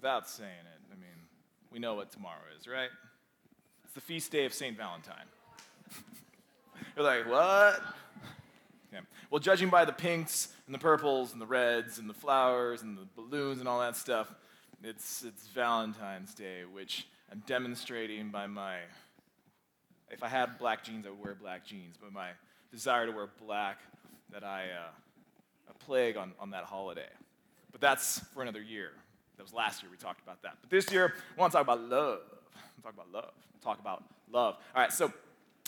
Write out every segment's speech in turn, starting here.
without saying it. I mean, we know what tomorrow is, right? It's the feast day of St. Valentine. You're like, what? Yeah. Well, judging by the pinks and the purples and the reds and the flowers and the balloons and all that stuff, it's, it's Valentine's Day, which I'm demonstrating by my. If I had black jeans, I would wear black jeans, but my desire to wear black that I uh, a plague on, on that holiday. But that's for another year. That was last year we talked about that. But this year, I want to talk about love. I talk about love. Talk about love. All right, so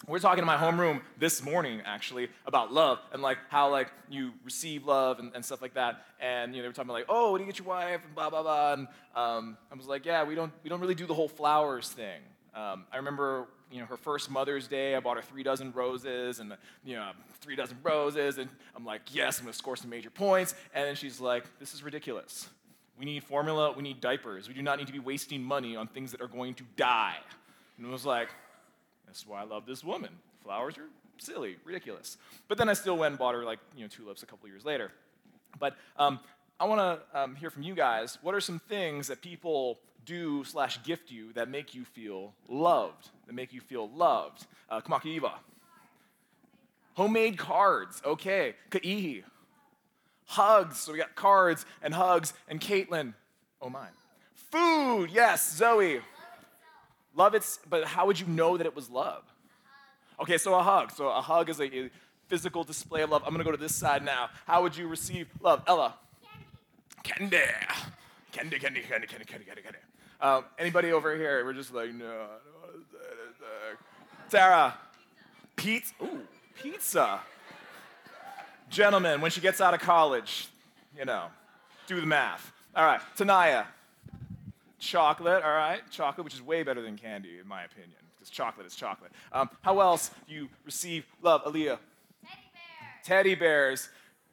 we're talking in my homeroom this morning actually about love and like how like you receive love and, and stuff like that and you know they were talking about like oh what do you get your wife and blah blah blah and um, i was like yeah we don't we don't really do the whole flowers thing um, i remember you know her first mother's day i bought her three dozen roses and you know three dozen roses and i'm like yes i'm going to score some major points and then she's like this is ridiculous we need formula we need diapers we do not need to be wasting money on things that are going to die and it was like that's why I love this woman. Flowers are silly, ridiculous. But then I still went and bought her like you know tulips a couple years later. But um, I want to um, hear from you guys. What are some things that people do slash gift you that make you feel loved? That make you feel loved? Uh. Homemade cards. Okay. Ka'ihi. Hugs. So we got cards and hugs and Caitlin. Oh my. Food. Yes, Zoe. Love it's, but how would you know that it was love? Okay, so a hug. So a hug is a, a physical display of love. I'm gonna go to this side now. How would you receive love? Ella. Candy. Candy, candy, candy, candy, candy, candy, candy. Um, anybody over here? We're just like, no. i don't want to Sarah. Pizza. Ooh, pizza. Gentlemen, when she gets out of college, you know, do the math. All right, Tanaya. Chocolate, all right? Chocolate, which is way better than candy, in my opinion, because chocolate is chocolate. Um, how else do you receive love, Aaliyah? Teddy bear. Teddy bears.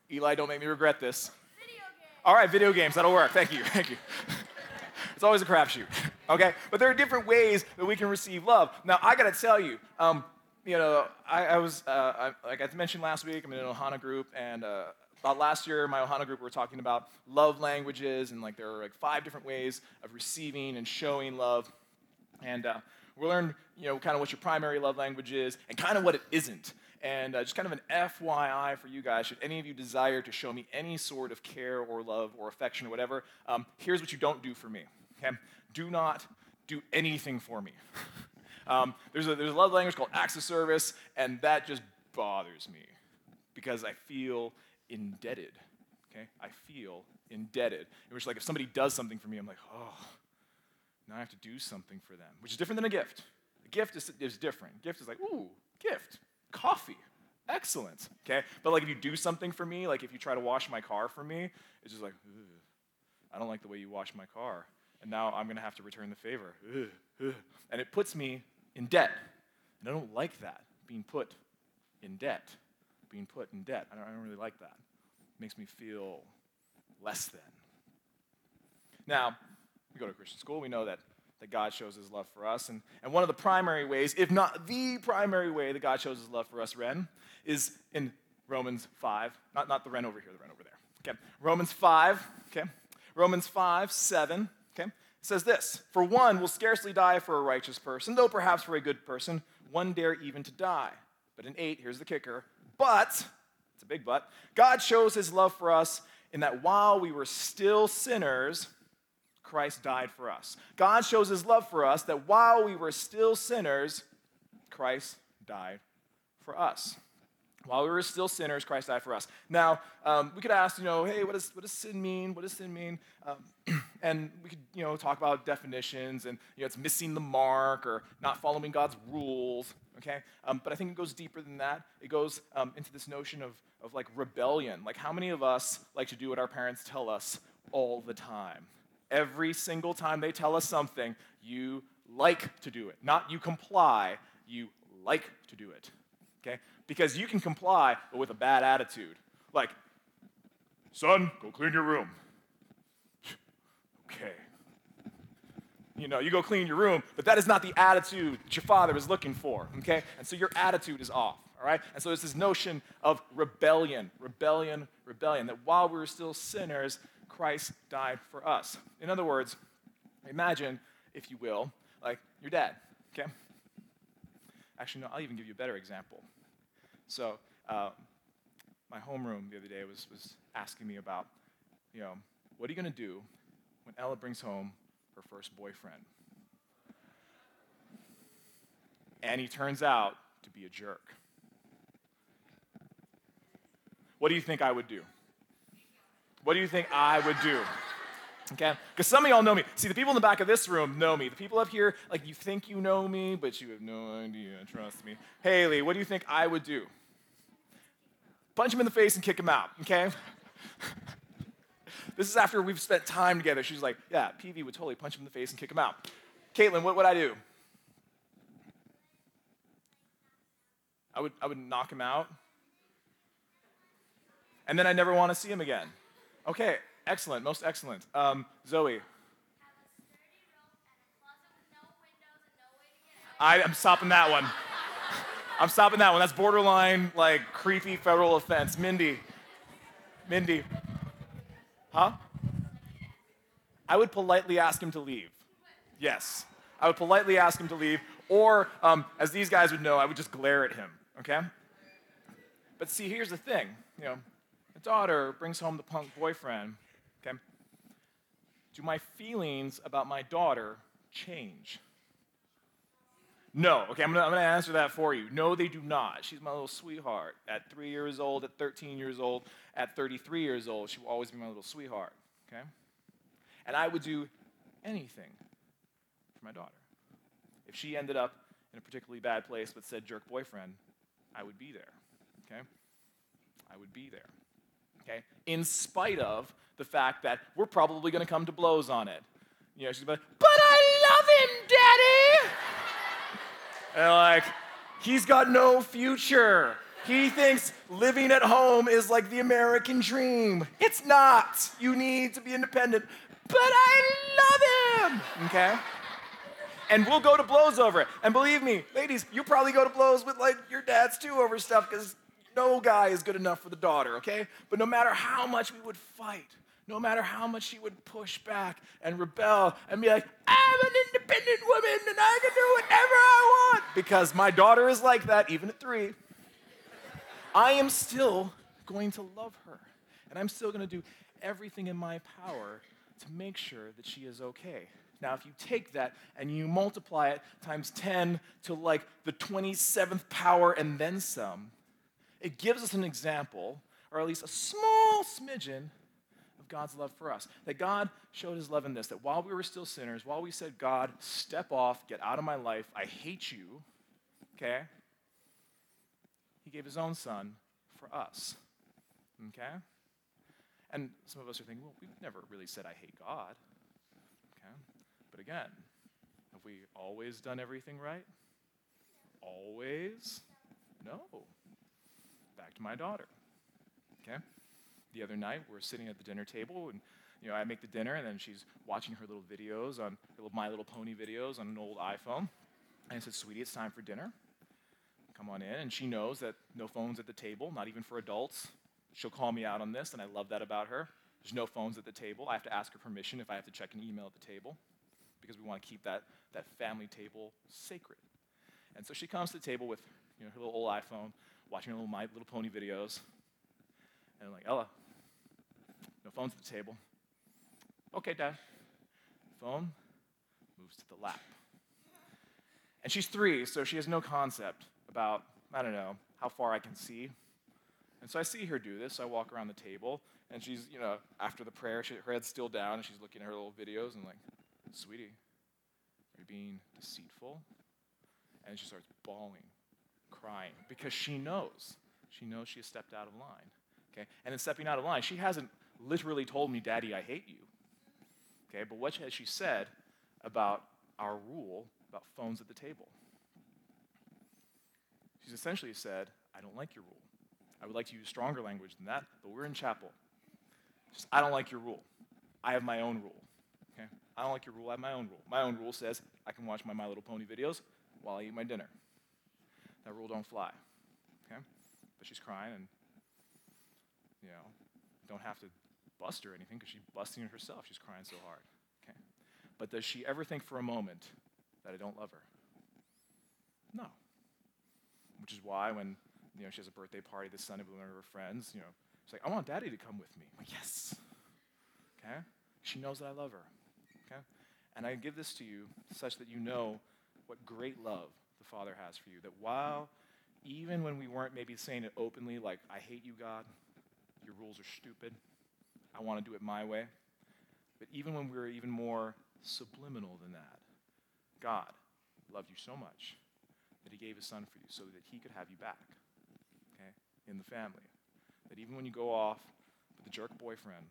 Eli, don't make me regret this. All right, video games, that'll work. Thank you, thank you. it's always a crapshoot, okay? But there are different ways that we can receive love. Now, I gotta tell you, um, you know, I, I was, uh, I, like I mentioned last week, I'm in an Ohana group, and uh, about last year, my Ohana group, we were talking about love languages, and like there are like five different ways of receiving and showing love. And uh, we learned, you know, kind of what your primary love language is and kind of what it isn't. And uh, just kind of an FYI for you guys, should any of you desire to show me any sort of care or love or affection or whatever, um, here's what you don't do for me. Okay? Do not do anything for me. um, there's, a, there's a love language called acts of service, and that just bothers me because I feel indebted. Okay? I feel indebted. In which, like, if somebody does something for me, I'm like, oh, now I have to do something for them, which is different than a gift. A gift is, is different. Gift is like, ooh, gift, coffee, excellent. Okay? But like, if you do something for me, like if you try to wash my car for me, it's just like, I don't like the way you wash my car, and now I'm gonna have to return the favor. Ugh. And it puts me in debt, and I don't like that being put in debt being put in debt. I don't, I don't really like that. It makes me feel less than. Now, we go to Christian school, we know that, that God shows his love for us. And, and one of the primary ways, if not the primary way that God shows his love for us, Ren, is in Romans 5. Not, not the Ren over here, the Ren over there. Okay. Romans 5, okay. Romans 5, 7, okay. Says this For one will scarcely die for a righteous person, though perhaps for a good person, one dare even to die. But in 8, here's the kicker but, it's a big but, God shows his love for us in that while we were still sinners, Christ died for us. God shows his love for us that while we were still sinners, Christ died for us. While we were still sinners, Christ died for us. Now, um, we could ask, you know, hey, what does, what does sin mean? What does sin mean? Um, and we could, you know, talk about definitions and, you know, it's missing the mark or not following God's rules okay? Um, but I think it goes deeper than that. It goes um, into this notion of, of like rebellion. Like, how many of us like to do what our parents tell us all the time? Every single time they tell us something, you like to do it. Not you comply, you like to do it, okay? Because you can comply, but with a bad attitude. Like, son, go clean your room. okay. You know, you go clean your room, but that is not the attitude that your father is looking for, okay? And so your attitude is off, all right? And so it's this notion of rebellion, rebellion, rebellion, that while we were still sinners, Christ died for us. In other words, Imagine, if you will, like your dad, okay? Actually, no, I'll even give you a better example. So, uh, my homeroom the other day was, was asking me about, you know, what are you going to do when Ella brings home her first boyfriend? And he turns out to be a jerk. What do you think I would do? What do you think I would do? Okay? Because some of y'all know me. See, the people in the back of this room know me. The people up here, like, you think you know me, but you have no idea. Trust me. Haley, what do you think I would do? Punch him in the face and kick him out, okay? this is after we've spent time together. She's like, yeah, PV would totally punch him in the face and kick him out. Caitlin, what would I do? I would, I would knock him out. And then I never want to see him again. Okay, excellent, most excellent. Um, Zoe. I am stopping that one. I'm stopping that one. That's borderline, like, creepy federal offense. Mindy. Mindy. Huh? I would politely ask him to leave. Yes. I would politely ask him to leave. Or, um, as these guys would know, I would just glare at him, okay? But see, here's the thing. You know, the daughter brings home the punk boyfriend, okay? Do my feelings about my daughter change? No. Okay, I'm gonna, I'm gonna answer that for you. No, they do not. She's my little sweetheart. At three years old, at 13 years old, at 33 years old, she will always be my little sweetheart, okay? And I would do anything for my daughter. If she ended up in a particularly bad place but said jerk boyfriend, I would be there, okay? I would be there, okay? In spite of the fact that we're probably gonna come to blows on it. You know, she's like, but I love him, Daddy! And like, he's got no future. He thinks living at home is like the American dream. It's not. You need to be independent. But I love him. Okay? And we'll go to blows over it. And believe me, ladies, you probably go to blows with like your dads too over stuff because no guy is good enough for the daughter, okay? But no matter how much we would fight, no matter how much she would push back and rebel and be like, I'm an independent woman and I can do whatever I want, because my daughter is like that, even at three, I am still going to love her. And I'm still going to do everything in my power to make sure that she is okay. Now, if you take that and you multiply it times 10 to like the 27th power and then some, it gives us an example, or at least a small smidgen of God's love for us. That God showed his love in this, that while we were still sinners, while we said, God, step off, get out of my life, I hate you, okay? He gave his own son for us, okay? And some of us are thinking, well, we've never really said, I hate God, okay? But again, have we always done everything right? Always? No. Back to my daughter, okay? the other night. We are sitting at the dinner table, and you know, I make the dinner, and then she's watching her little videos on little My Little Pony videos on an old iPhone. And I said, "Sweetie, it's time for dinner. Come on in." And she knows that no phones at the table, not even for adults. She'll call me out on this, and I love that about her. There's no phones at the table. I have to ask her permission if I have to check an email at the table, because we want to keep that, that family table sacred. And so she comes to the table with you know, her little old iPhone, watching little My Little Pony videos. And I'm like, Ella, no phones at the table. Okay, Dad. Phone moves to the lap. And she's three, so she has no concept about, I don't know, how far I can see. And so I see her do this. I walk around the table, and she's, you know, after the prayer, she, her head's still down, and she's looking at her little videos and like, sweetie, are you being deceitful? And she starts bawling, crying, because she knows. She knows she has stepped out of line. Okay? And in stepping out of line, she hasn't literally told me, Daddy, I hate you. Okay, but what has she said about our rule about phones at the table? She's essentially said, I don't like your rule. I would like to use stronger language than that, but we're in chapel. Just, I don't like your rule. I have my own rule. Okay? I don't like your rule. I have my own rule. My own rule says I can watch my My Little Pony videos while I eat my dinner. That rule don't fly. Okay? But she's crying and, you know, don't have to bust her or anything because she's busting it herself. She's crying so hard. Okay? But does she ever think for a moment that I don't love her? No. Which is why when you know she has a birthday party this Sunday with one of her friends, you know, she's like, I want daddy to come with me. I'm like, yes. Okay? She knows that I love her. Okay? And I give this to you such that you know what great love Father has for you. That while, even when we weren't maybe saying it openly, like, I hate you, God, your rules are stupid, I want to do it my way. But even when we were even more subliminal than that, God loved you so much that he gave his son for you so that he could have you back, okay, in the family. That even when you go off with a jerk boyfriend,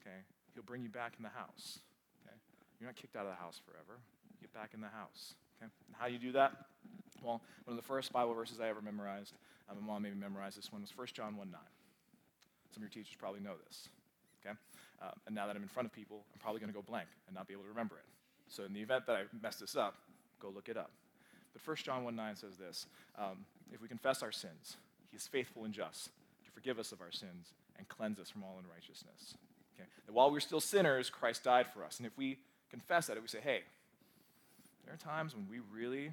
okay, he'll bring you back in the house, okay? You're not kicked out of the house forever. Get back in the house, okay? And how do you do that? Well, one of the first Bible verses I ever memorized, uh, my mom made me memorize this one, was 1 John 1 9. Some of your teachers probably know this, okay? Uh, and now that I'm in front of people, I'm probably going to go blank and not be able to remember it. So in the event that I mess this up, go look it up. But 1 John 1 9 says this um, If we confess our sins, he is faithful and just to forgive us of our sins and cleanse us from all unrighteousness. Okay? That while we're still sinners, Christ died for us. And if we confess that, if we say, hey, there are times when we really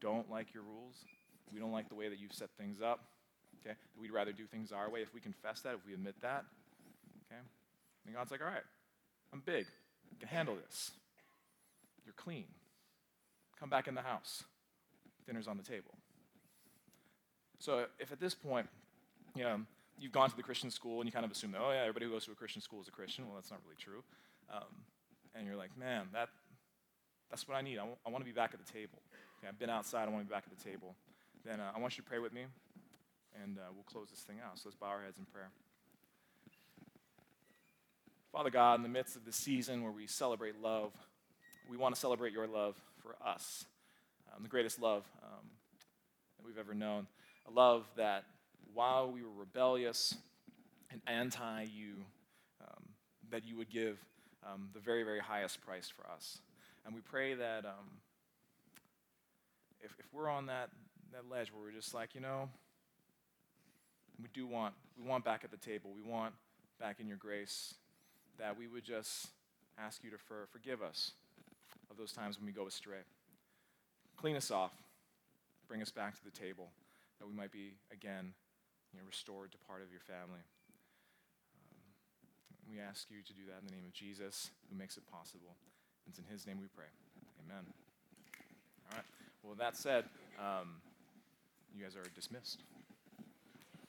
don't like your rules, we don't like the way that you've set things up, okay? We'd rather do things our way. If we confess that, if we admit that, okay? Then God's like, all right, I'm big. I can handle this. You're clean. Come back in the house. Dinner's on the table. So if at this point, you know, you've gone to the Christian school and you kind of assume that, oh yeah, everybody who goes to a Christian school is a Christian. Well, that's not really true. Um, and you're like, man, that, that's what I need. I, w- I want to be back at the table. Okay, I've been outside. I want to be back at the table. Then uh, I want you to pray with me, and uh, we'll close this thing out. So let's bow our heads in prayer. Father God, in the midst of the season where we celebrate love, we want to celebrate your love for us, um, the greatest love um, that we've ever known. A love that while we were rebellious and anti you, um, that you would give um, the very, very highest price for us. And we pray that um, if, if we're on that, that ledge where we're just like, you know, we do want, we want back at the table, we want back in your grace, that we would just ask you to for, forgive us of those times when we go astray. Clean us off, bring us back to the table, that we might be again you know, restored to part of your family. Um, we ask you to do that in the name of Jesus, who makes it possible. It's in his name we pray. Amen. All right. Well, that said, um, you guys are dismissed.